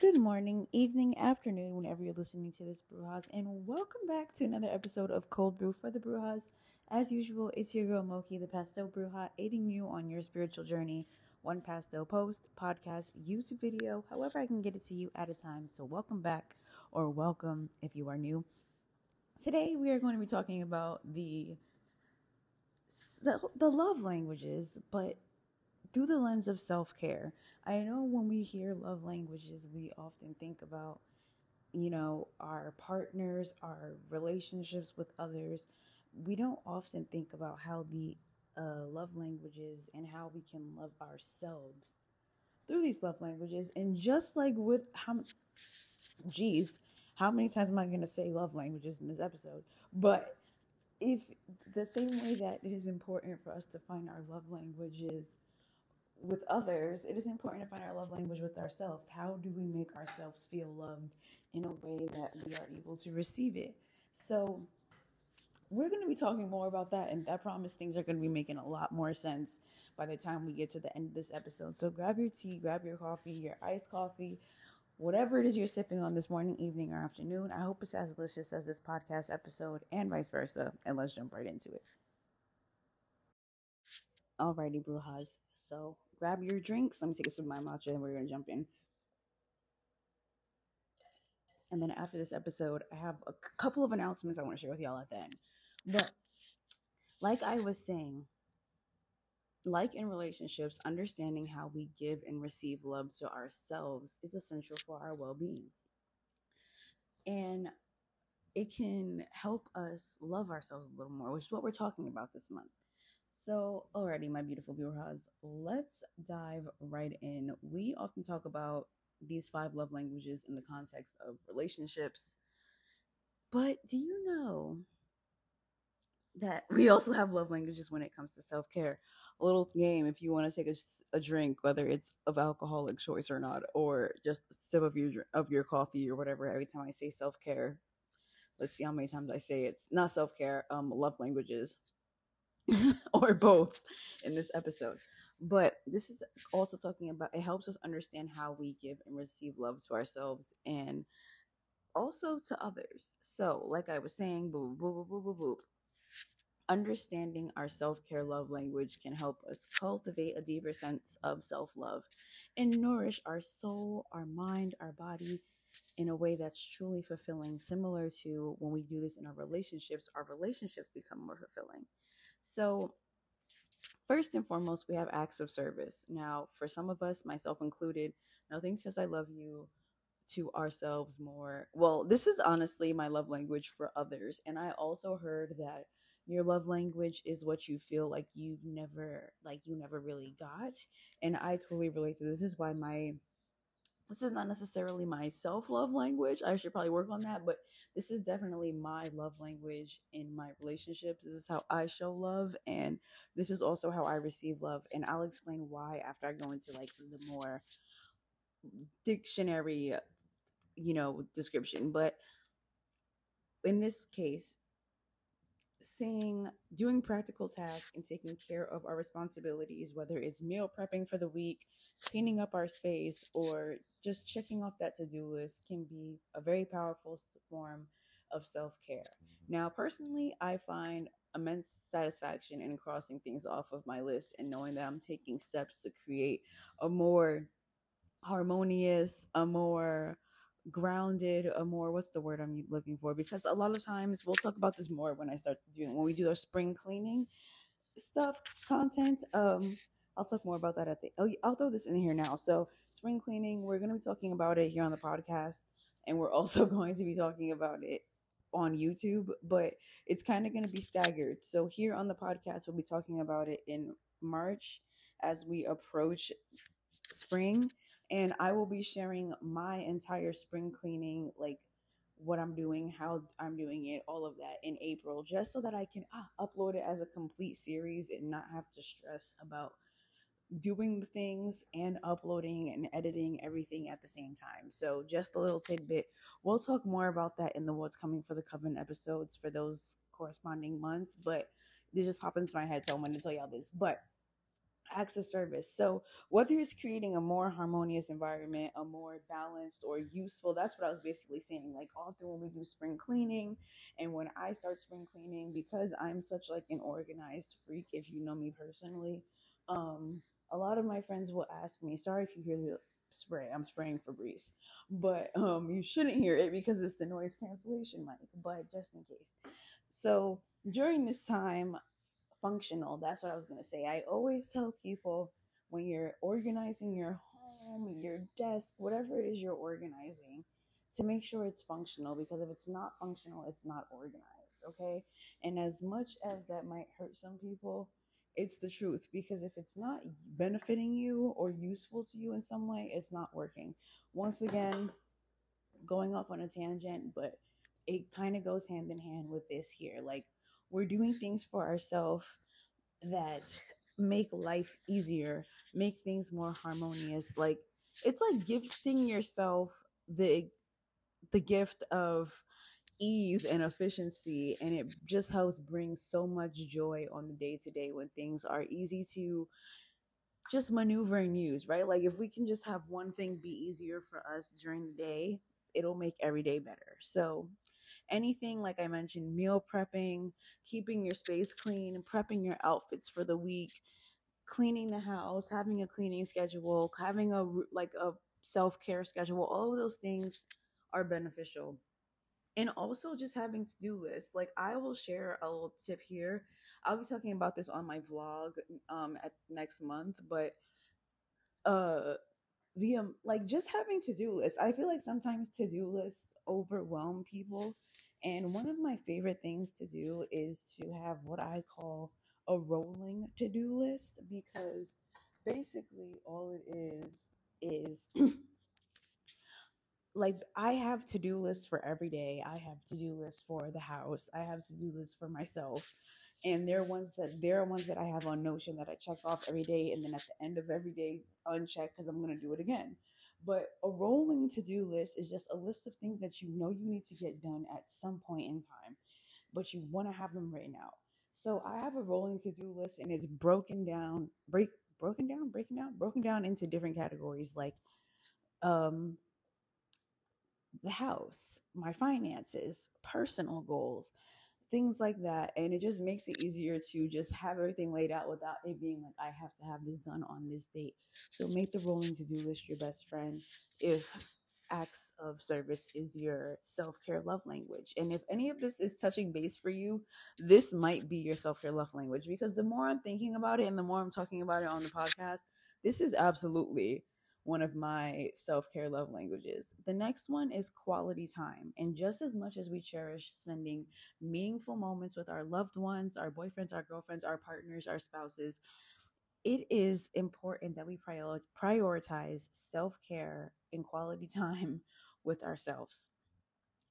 Good morning, evening, afternoon, whenever you're listening to this Brujas, and welcome back to another episode of Cold Brew for the Brujas. As usual, it's your girl Moki, the Pastel Bruja, aiding you on your spiritual journey. One pastel post, podcast, YouTube video, however I can get it to you at a time. So, welcome back, or welcome if you are new. Today, we are going to be talking about the the, the love languages, but through the lens of self care. I know when we hear love languages, we often think about, you know, our partners, our relationships with others. We don't often think about how the uh, love languages and how we can love ourselves through these love languages. And just like with how, geez, how many times am I going to say love languages in this episode? But if the same way that it is important for us to find our love languages with others, it is important to find our love language with ourselves. How do we make ourselves feel loved in a way that we are able to receive it? So, we're going to be talking more about that, and I promise things are going to be making a lot more sense by the time we get to the end of this episode. So, grab your tea, grab your coffee, your iced coffee, whatever it is you're sipping on this morning, evening, or afternoon. I hope it's as delicious as this podcast episode, and vice versa. And let's jump right into it. Alrighty, Brujas. So, grab your drinks. Let me take a sip of my matcha and we're going to jump in. And then after this episode, I have a couple of announcements I want to share with y'all at the end. But like I was saying, like in relationships, understanding how we give and receive love to ourselves is essential for our well being. And it can help us love ourselves a little more, which is what we're talking about this month. So, already, my beautiful viewers, let's dive right in. We often talk about these five love languages in the context of relationships, but do you know that we also have love languages when it comes to self care? A little game if you want to take a, a, drink, whether it's of alcoholic choice or not, or just a sip of your of your coffee or whatever. Every time I say self care, let's see how many times I say it's not self care. Um, love languages or both in this episode. But this is also talking about it helps us understand how we give and receive love to ourselves and also to others. So, like I was saying, boop, boop, boop, boop, boop. Understanding our self care love language can help us cultivate a deeper sense of self love and nourish our soul, our mind, our body in a way that's truly fulfilling. Similar to when we do this in our relationships, our relationships become more fulfilling. So, first and foremost, we have acts of service. Now, for some of us, myself included, nothing says I love you to ourselves more. Well, this is honestly my love language for others. And I also heard that your love language is what you feel like you've never like you never really got and i totally relate to this. this is why my this is not necessarily my self love language. I should probably work on that, but this is definitely my love language in my relationships. This is how I show love, and this is also how I receive love. And I'll explain why after I go into like the more dictionary, you know, description. But in this case, saying doing practical tasks and taking care of our responsibilities, whether it's meal prepping for the week, cleaning up our space, or just checking off that to do list, can be a very powerful form of self care. Mm-hmm. Now, personally, I find immense satisfaction in crossing things off of my list and knowing that I'm taking steps to create a more harmonious, a more grounded a more what's the word i'm looking for? Because a lot of times we'll talk about this more when i start doing when we do our spring cleaning stuff content um i'll talk more about that at the oh, i'll throw this in here now. So spring cleaning we're going to be talking about it here on the podcast and we're also going to be talking about it on youtube but it's kind of going to be staggered. So here on the podcast we'll be talking about it in march as we approach spring and I will be sharing my entire spring cleaning, like what I'm doing, how I'm doing it, all of that in April, just so that I can ah, upload it as a complete series and not have to stress about doing the things and uploading and editing everything at the same time. So, just a little tidbit. We'll talk more about that in the What's Coming for the Coven episodes for those corresponding months, but this just popped into my head, so I'm going to tell y'all this. But acts of service. So whether it's creating a more harmonious environment, a more balanced or useful, that's what I was basically saying. Like often when we do spring cleaning and when I start spring cleaning, because I'm such like an organized freak, if you know me personally, um, a lot of my friends will ask me, sorry if you hear the spray, I'm spraying Febreze, but um, you shouldn't hear it because it's the noise cancellation mic, but just in case. So during this time, functional. That's what I was going to say. I always tell people when you're organizing your home, your desk, whatever it is you're organizing, to make sure it's functional because if it's not functional, it's not organized. Okay. And as much as that might hurt some people, it's the truth because if it's not benefiting you or useful to you in some way, it's not working. Once again, going off on a tangent, but it kind of goes hand in hand with this here. Like, we're doing things for ourselves that make life easier, make things more harmonious. Like it's like gifting yourself the the gift of ease and efficiency and it just helps bring so much joy on the day to day when things are easy to just maneuver and use, right? Like if we can just have one thing be easier for us during the day, it'll make every day better. So anything like I mentioned, meal prepping, keeping your space clean, prepping your outfits for the week, cleaning the house, having a cleaning schedule, having a like a self-care schedule, all of those things are beneficial. And also just having to-do lists. Like I will share a little tip here. I'll be talking about this on my vlog um at next month, but uh the um, like just having to-do lists. I feel like sometimes to-do lists overwhelm people and one of my favorite things to do is to have what I call a rolling to do list because basically all it is is like I have to do lists for every day. I have to do lists for the house. I have to do lists for myself. And there are ones that there are ones that I have on Notion that I check off every day and then at the end of every day uncheck because I'm gonna do it again. But a rolling to do list is just a list of things that you know you need to get done at some point in time, but you want to have them written out. So I have a rolling to do list and it's broken down, break, broken down, breaking down, broken down into different categories like um, the house, my finances, personal goals, things like that. And it just makes it easier to just have everything laid out without it being like, I have to have this done on this date. So make the rolling to do list your best friend if acts of service is your self care love language. And if any of this is touching base for you, this might be your self care love language because the more I'm thinking about it and the more I'm talking about it on the podcast, this is absolutely one of my self care love languages. The next one is quality time. And just as much as we cherish spending meaningful moments with our loved ones, our boyfriends, our girlfriends, our partners, our spouses, it is important that we prioritize self care and quality time with ourselves.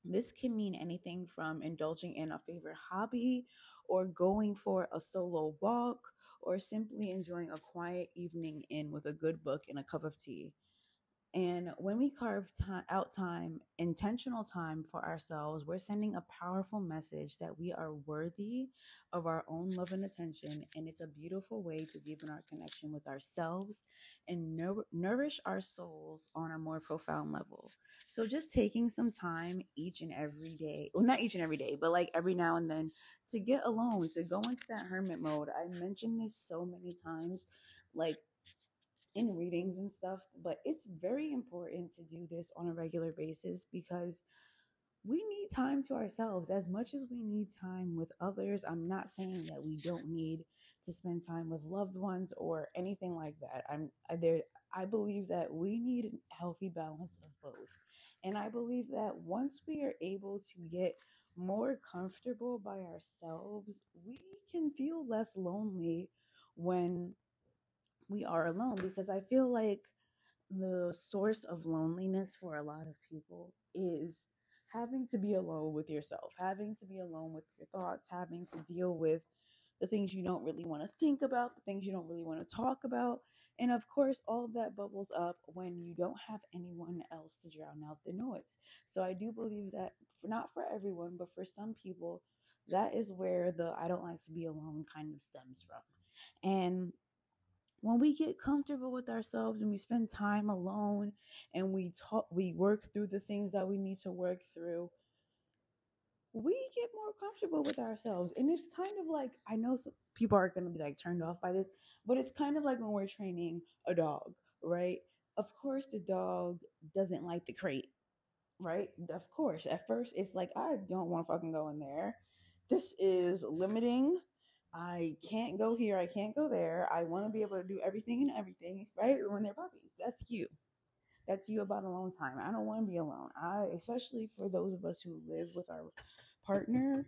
This can mean anything from indulging in a favorite hobby or going for a solo walk or simply enjoying a quiet evening in with a good book and a cup of tea. And when we carve out time, intentional time for ourselves, we're sending a powerful message that we are worthy of our own love and attention. And it's a beautiful way to deepen our connection with ourselves and nour- nourish our souls on a more profound level. So just taking some time each and every day, well, not each and every day, but like every now and then to get alone, to go into that hermit mode. I mentioned this so many times. Like, in readings and stuff, but it's very important to do this on a regular basis because we need time to ourselves as much as we need time with others. I'm not saying that we don't need to spend time with loved ones or anything like that. I'm there. I believe that we need a healthy balance of both, and I believe that once we are able to get more comfortable by ourselves, we can feel less lonely when we are alone because I feel like the source of loneliness for a lot of people is having to be alone with yourself, having to be alone with your thoughts, having to deal with the things you don't really want to think about, the things you don't really want to talk about. And of course, all of that bubbles up when you don't have anyone else to drown out the noise. So I do believe that for, not for everyone, but for some people, that is where the I don't like to be alone kind of stems from. And when we get comfortable with ourselves and we spend time alone and we talk we work through the things that we need to work through we get more comfortable with ourselves. And it's kind of like i know some people are going to be like turned off by this but it's kind of like when we're training a dog right? Of course the dog doesn't like the crate right? Of course. At first it's like i don't want to fucking go in there. This is limiting I can't go here, I can't go there. I want to be able to do everything and everything, right? When they're puppies. That's you. That's you about alone time. I don't want to be alone. I especially for those of us who live with our partner,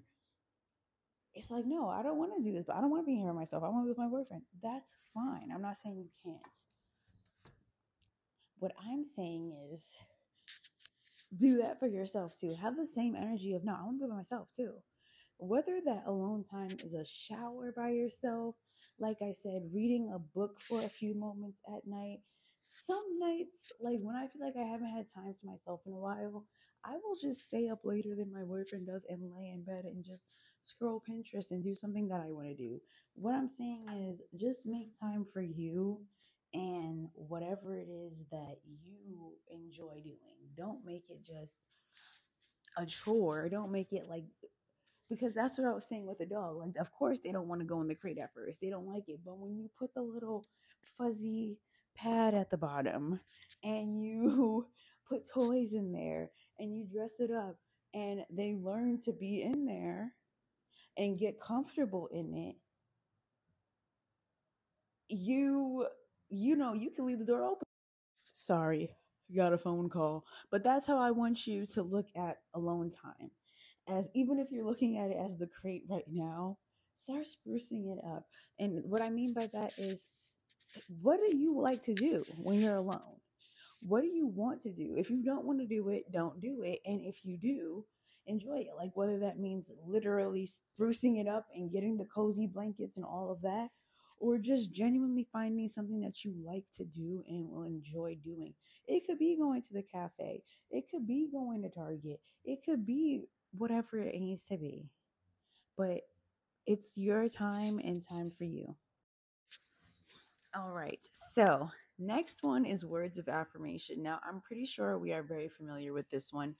it's like, no, I don't want to do this, but I don't want to be here myself. I want to be with my boyfriend. That's fine. I'm not saying you can't. What I'm saying is do that for yourself too. Have the same energy of no, I want to be by myself too whether that alone time is a shower by yourself, like I said, reading a book for a few moments at night. Some nights, like when I feel like I haven't had time to myself in a while, I will just stay up later than my boyfriend does and lay in bed and just scroll Pinterest and do something that I want to do. What I'm saying is just make time for you and whatever it is that you enjoy doing. Don't make it just a chore. Don't make it like because that's what I was saying with the dog. Like, of course, they don't want to go in the crate at first. They don't like it. But when you put the little fuzzy pad at the bottom and you put toys in there and you dress it up and they learn to be in there and get comfortable in it, you, you know, you can leave the door open. Sorry, got a phone call. But that's how I want you to look at alone time as even if you're looking at it as the crate right now, start sprucing it up. And what I mean by that is what do you like to do when you're alone? What do you want to do? If you don't want to do it, don't do it. And if you do, enjoy it. Like whether that means literally sprucing it up and getting the cozy blankets and all of that, or just genuinely finding something that you like to do and will enjoy doing. It could be going to the cafe, it could be going to Target, it could be whatever it needs to be. But it's your time and time for you. All right. So, next one is words of affirmation. Now, I'm pretty sure we are very familiar with this one.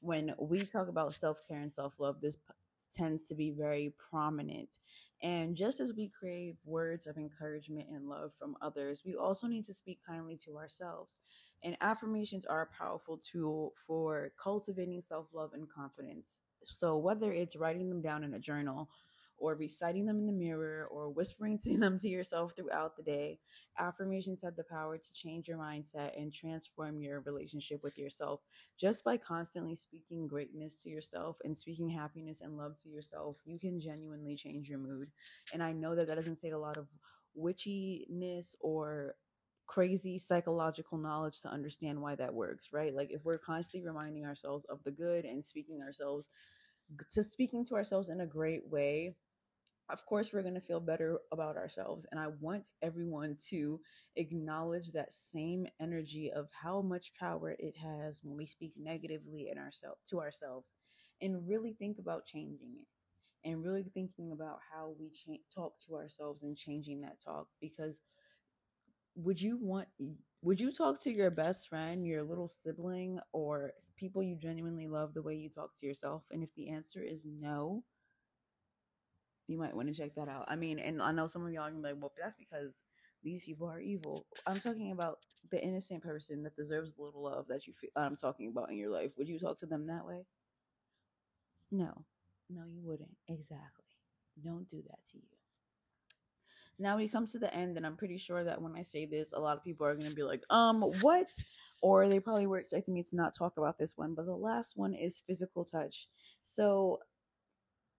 When we talk about self care and self love, this tends to be very prominent. And just as we crave words of encouragement and love from others, we also need to speak kindly to ourselves. And affirmations are a powerful tool for cultivating self love and confidence. So, whether it's writing them down in a journal, or reciting them in the mirror, or whispering to them to yourself throughout the day, affirmations have the power to change your mindset and transform your relationship with yourself. Just by constantly speaking greatness to yourself and speaking happiness and love to yourself, you can genuinely change your mood. And I know that that doesn't take a lot of witchiness or crazy psychological knowledge to understand why that works, right? Like if we're constantly reminding ourselves of the good and speaking ourselves to speaking to ourselves in a great way, of course we're going to feel better about ourselves and i want everyone to acknowledge that same energy of how much power it has when we speak negatively in ourselves to ourselves and really think about changing it and really thinking about how we cha- talk to ourselves and changing that talk because would you want would you talk to your best friend your little sibling or people you genuinely love the way you talk to yourself? And if the answer is no you might want to check that out. I mean and i know some of y'all are gonna be like well that's because these people are evil. I'm talking about the innocent person that deserves a little love that you feel i'm talking about in your life. Would you talk to them that way? No. No you wouldn't. Exactly. Don't do that to you. Now we come to the end and i'm pretty sure that when i say this a lot of people are going to be like um what? Or they probably were expecting me to not talk about this one but the last one is physical touch. So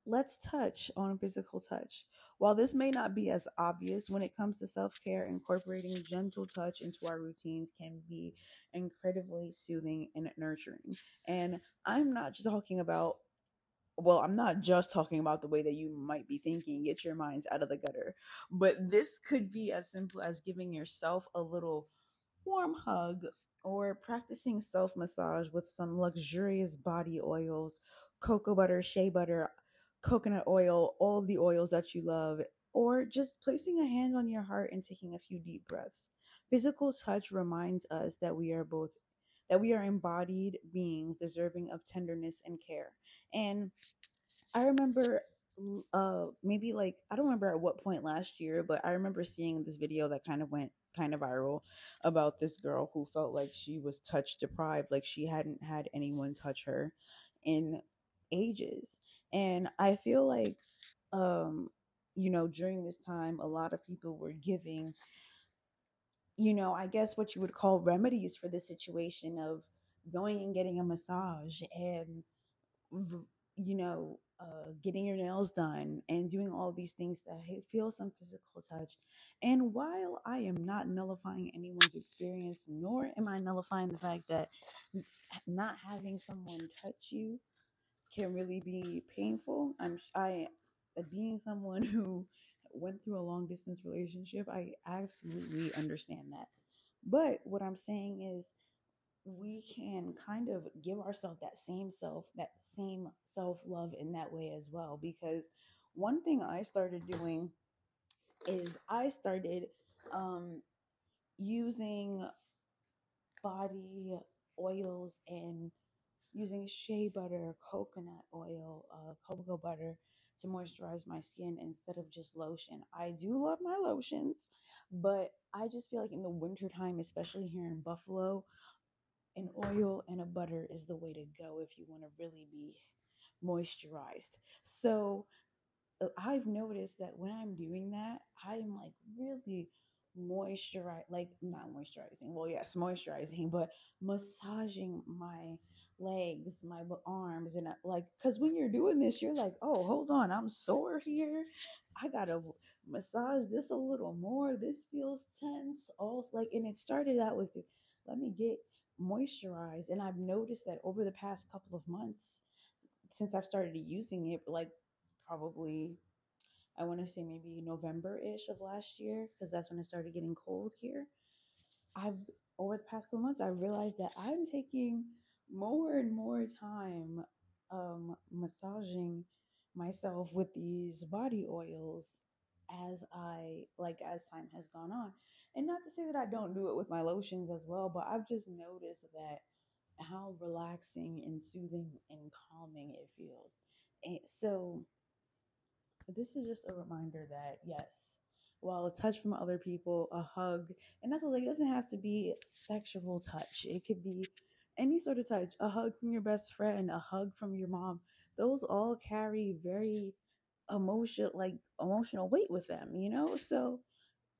let's touch on physical touch. While this may not be as obvious when it comes to self-care incorporating gentle touch into our routines can be incredibly soothing and nurturing. And i'm not just talking about well, I'm not just talking about the way that you might be thinking, get your minds out of the gutter, but this could be as simple as giving yourself a little warm hug or practicing self massage with some luxurious body oils, cocoa butter, shea butter, coconut oil, all of the oils that you love, or just placing a hand on your heart and taking a few deep breaths. Physical touch reminds us that we are both that we are embodied beings deserving of tenderness and care. And I remember uh maybe like I don't remember at what point last year, but I remember seeing this video that kind of went kind of viral about this girl who felt like she was touch deprived, like she hadn't had anyone touch her in ages. And I feel like um you know, during this time a lot of people were giving you know, I guess what you would call remedies for the situation of going and getting a massage and you know uh, getting your nails done and doing all these things that feel some physical touch. And while I am not nullifying anyone's experience, nor am I nullifying the fact that not having someone touch you can really be painful, I'm I uh, being someone who went through a long distance relationship, I absolutely understand that. But what I'm saying is we can kind of give ourselves that same self, that same self love in that way as well. Because one thing I started doing is I started um, using body oils and using shea butter, coconut oil, uh, cocoa butter to moisturize my skin instead of just lotion. I do love my lotions, but I just feel like in the wintertime, especially here in Buffalo, an oil and a butter is the way to go if you want to really be moisturized. So uh, I've noticed that when I'm doing that, I'm like really moisturize like not moisturizing well yes moisturizing but massaging my legs my arms and uh, like because when you're doing this you're like oh hold on i'm sore here i gotta massage this a little more this feels tense also like and it started out with let me get moisturized. And I've noticed that over the past couple of months, since I've started using it, like probably, I want to say maybe November ish of last year, because that's when it started getting cold here. I've, over the past couple months, I realized that I'm taking more and more time um, massaging myself with these body oils as I like as time has gone on. And not to say that I don't do it with my lotions as well, but I've just noticed that how relaxing and soothing and calming it feels. And so this is just a reminder that yes, while a touch from other people, a hug, and that's what like it doesn't have to be sexual touch. It could be any sort of touch, a hug from your best friend, a hug from your mom. Those all carry very emotional like emotional weight with them, you know? So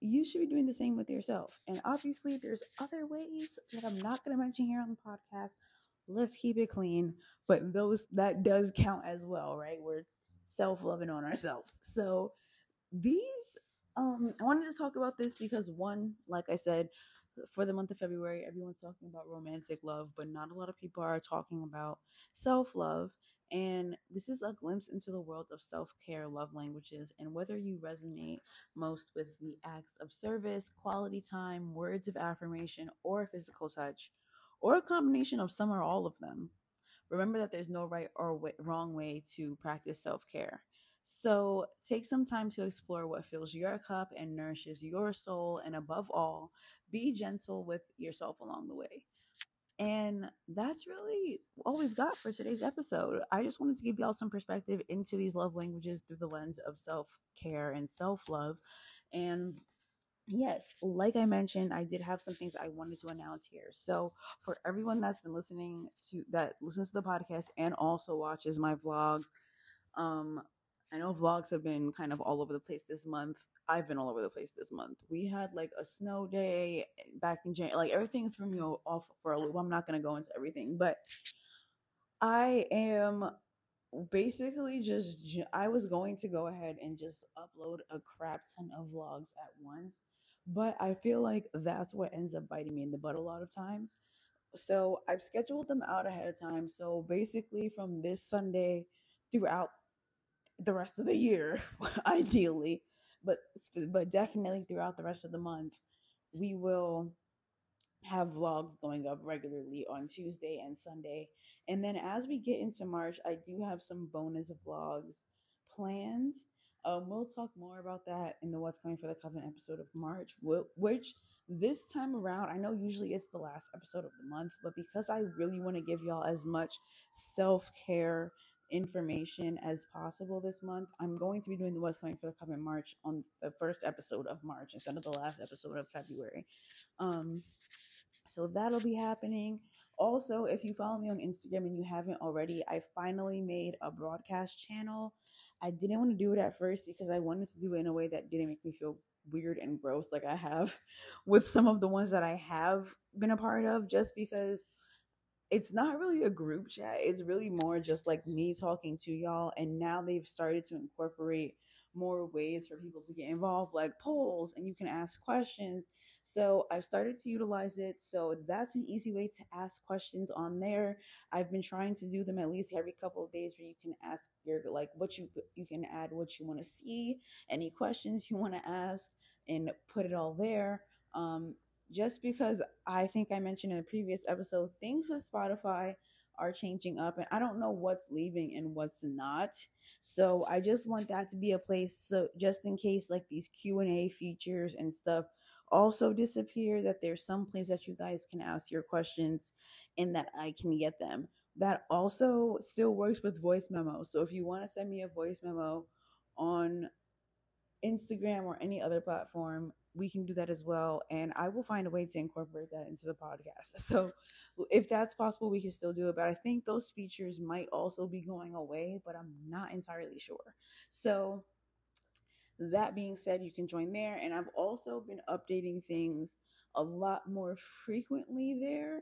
you should be doing the same with yourself. And obviously, there's other ways that I'm not going to mention here on the podcast. Let's keep it clean, but those that does count as well, right? We're self loving on ourselves. So these, um, I wanted to talk about this because one, like I said, for the month of February, everyone's talking about romantic love, but not a lot of people are talking about self love. And this is a glimpse into the world of self care love languages and whether you resonate most with the acts of service, quality time, words of affirmation, or physical touch, or a combination of some or all of them. Remember that there's no right or wrong way to practice self care. So take some time to explore what fills your cup and nourishes your soul. And above all, be gentle with yourself along the way. And that's really all we've got for today's episode. I just wanted to give y'all some perspective into these love languages through the lens of self care and self love. And yes, like I mentioned, I did have some things I wanted to announce here. So, for everyone that's been listening to that listens to the podcast and also watches my vlogs, um, I know vlogs have been kind of all over the place this month. I've been all over the place this month. We had like a snow day back in January. Like everything threw me off for a loop. I'm not going to go into everything, but I am basically just, I was going to go ahead and just upload a crap ton of vlogs at once. But I feel like that's what ends up biting me in the butt a lot of times. So I've scheduled them out ahead of time. So basically, from this Sunday throughout the rest of the year, ideally, but but definitely throughout the rest of the month, we will have vlogs going up regularly on Tuesday and Sunday. And then as we get into March, I do have some bonus vlogs planned. Um, we'll talk more about that in the What's Coming for the Coven episode of March, which this time around, I know usually it's the last episode of the month, but because I really want to give y'all as much self care information as possible this month, I'm going to be doing the What's Coming for the Coven March on the first episode of March instead of the last episode of February. Um, so that'll be happening. Also, if you follow me on Instagram and you haven't already, I finally made a broadcast channel. I didn't want to do it at first because I wanted to do it in a way that didn't make me feel weird and gross like I have with some of the ones that I have been a part of, just because it's not really a group chat. It's really more just like me talking to y'all. And now they've started to incorporate more ways for people to get involved, like polls, and you can ask questions. So I've started to utilize it. So that's an easy way to ask questions on there. I've been trying to do them at least every couple of days where you can ask your like what you you can add what you want to see, any questions you want to ask, and put it all there. Um, just because I think I mentioned in a previous episode, things with Spotify are changing up and I don't know what's leaving and what's not. So I just want that to be a place so just in case like these Q&A features and stuff also disappear that there's some place that you guys can ask your questions and that I can get them. That also still works with voice memo. So if you want to send me a voice memo on Instagram or any other platform, we can do that as well. And I will find a way to incorporate that into the podcast. So if that's possible, we can still do it. But I think those features might also be going away, but I'm not entirely sure. So that being said, you can join there. And I've also been updating things a lot more frequently there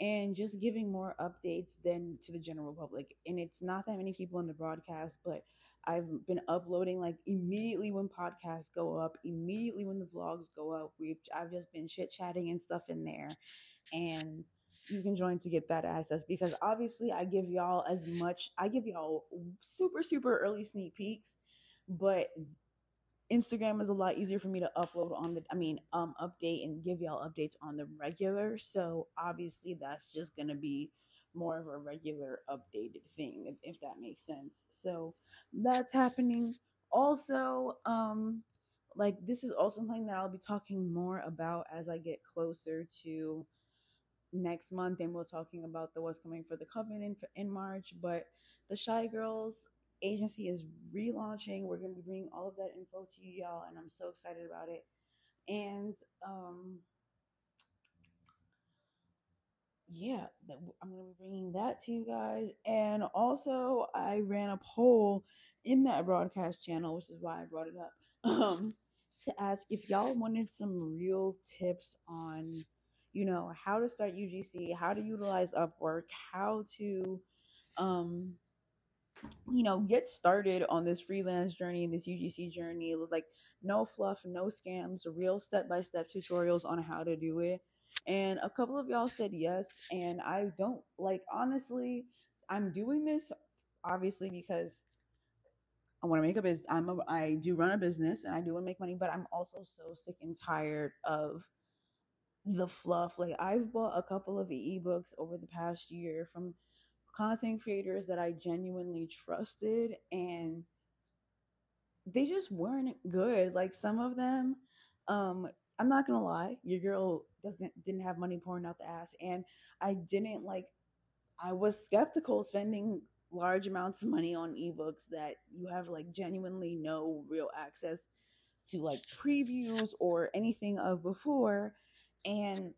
and just giving more updates than to the general public. And it's not that many people in the broadcast, but I've been uploading like immediately when podcasts go up, immediately when the vlogs go up. We've I've just been chit chatting and stuff in there, and you can join to get that access because obviously I give y'all as much. I give y'all super super early sneak peeks, but Instagram is a lot easier for me to upload on the I mean um update and give y'all updates on the regular. So obviously that's just gonna be more of a regular updated thing, if that makes sense. So that's happening. Also, um, like this is also something that I'll be talking more about as I get closer to next month, and we're talking about the what's coming for the coven in, in March. But the Shy Girls agency is relaunching. We're going to be bringing all of that info to you, y'all, and I'm so excited about it. And um, yeah, I'm going to be bringing that to you guys. And also, I ran a poll in that broadcast channel, which is why I brought it up, um, to ask if y'all wanted some real tips on, you know, how to start UGC, how to utilize Upwork, how to, um, you know, get started on this freelance journey, and this UGC journey. It was like no fluff, no scams, real step by step tutorials on how to do it and a couple of y'all said yes. And I don't like, honestly, I'm doing this obviously because I want to make a business. I'm a, I do run a business and I do want to make money, but I'm also so sick and tired of the fluff. Like I've bought a couple of ebooks over the past year from content creators that I genuinely trusted and they just weren't good. Like some of them um I'm not gonna lie, your girl doesn't didn't have money pouring out the ass, and I didn't like. I was skeptical spending large amounts of money on ebooks that you have like genuinely no real access to like previews or anything of before and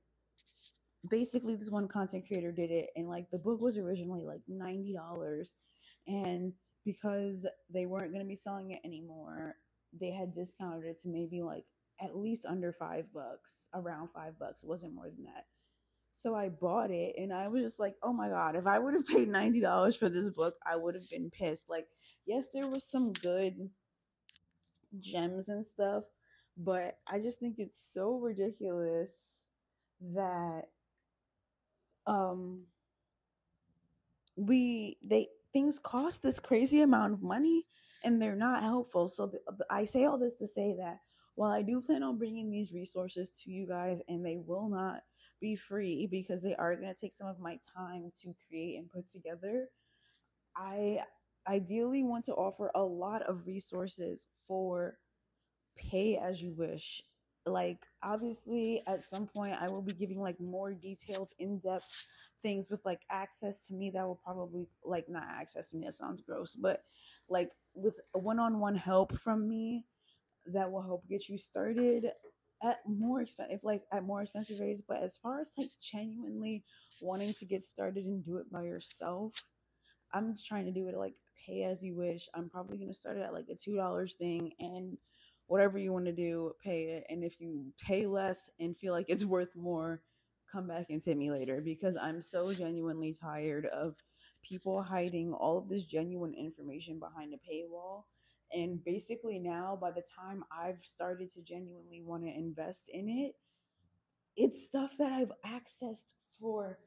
basically this one content creator did it and like the book was originally like $90 and because they weren't going to be selling it anymore they had discounted it to maybe like at least under five bucks, around five bucks. It wasn't more than that. So I bought it and I was just like, oh my God, if I would have paid $90 for this book, I would have been pissed. Like, yes, there was some good gems and stuff, but I just think it's so ridiculous that um we they things cost this crazy amount of money and they're not helpful. So the, I say all this to say that while I do plan on bringing these resources to you guys, and they will not be free because they are going to take some of my time to create and put together, I ideally want to offer a lot of resources for pay as you wish. Like, obviously, at some point, I will be giving like more detailed, in depth things with like access to me that will probably like not access to me, that sounds gross, but like with one on one help from me that will help get you started at more expensive like at more expensive rates but as far as like genuinely wanting to get started and do it by yourself i'm trying to do it like pay as you wish. I'm probably going to start it at like a two dollars thing and whatever you want to do pay it and if you pay less and feel like it's worth more come back and tip me later because i'm so genuinely tired of people hiding all of this genuine information behind a paywall and basically now by the time i've started to genuinely want to invest in it it's stuff that i've accessed for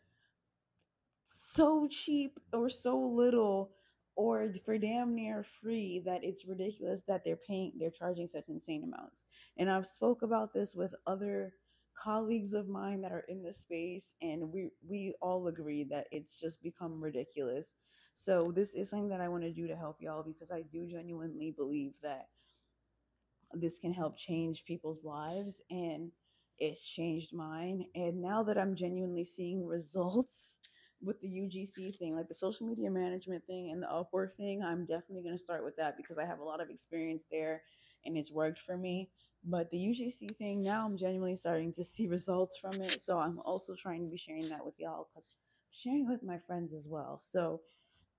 so cheap or so little or for damn near free that it's ridiculous that they're paying they're charging such insane amounts. And i've spoke about this with other colleagues of mine that are in this space and we we all agree that it's just become ridiculous. So this is something that i want to do to help y'all because i do genuinely believe that this can help change people's lives and it's changed mine. And now that i'm genuinely seeing results with the UGC thing, like the social media management thing and the Upwork thing, I'm definitely going to start with that because I have a lot of experience there and it's worked for me. But the UGC thing, now I'm genuinely starting to see results from it. So I'm also trying to be sharing that with y'all because sharing with my friends as well. So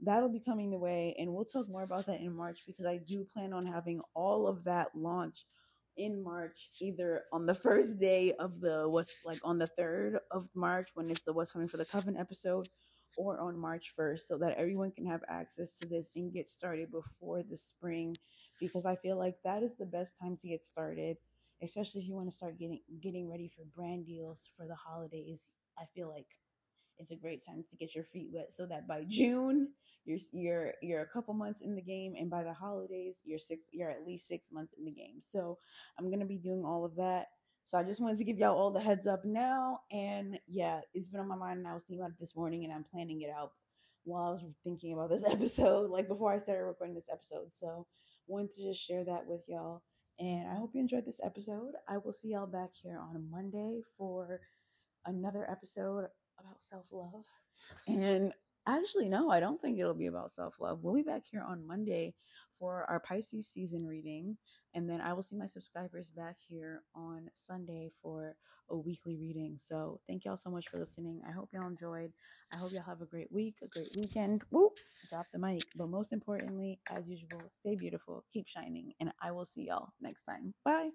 that'll be coming the way. And we'll talk more about that in March because I do plan on having all of that launch in March, either on the first day of the what's like on the third of March when it's the What's Coming for the Coven episode, or on March 1st, so that everyone can have access to this and get started before the spring. Because I feel like that is the best time to get started, especially if you want to start getting getting ready for brand deals for the holidays. I feel like it's a great time to get your feet wet so that by June you're you're you're a couple months in the game and by the holidays you're six you're at least 6 months in the game. So I'm going to be doing all of that. So I just wanted to give y'all all the heads up now and yeah, it's been on my mind and I was thinking about it this morning and I'm planning it out while I was thinking about this episode like before I started recording this episode. So wanted to just share that with y'all. And I hope you enjoyed this episode. I will see y'all back here on Monday for another episode about self love. And actually, no, I don't think it'll be about self love. We'll be back here on Monday for our Pisces season reading. And then I will see my subscribers back here on Sunday for a weekly reading. So thank y'all so much for listening. I hope y'all enjoyed. I hope y'all have a great week, a great weekend. Woo! Drop the mic. But most importantly, as usual, stay beautiful, keep shining, and I will see y'all next time. Bye.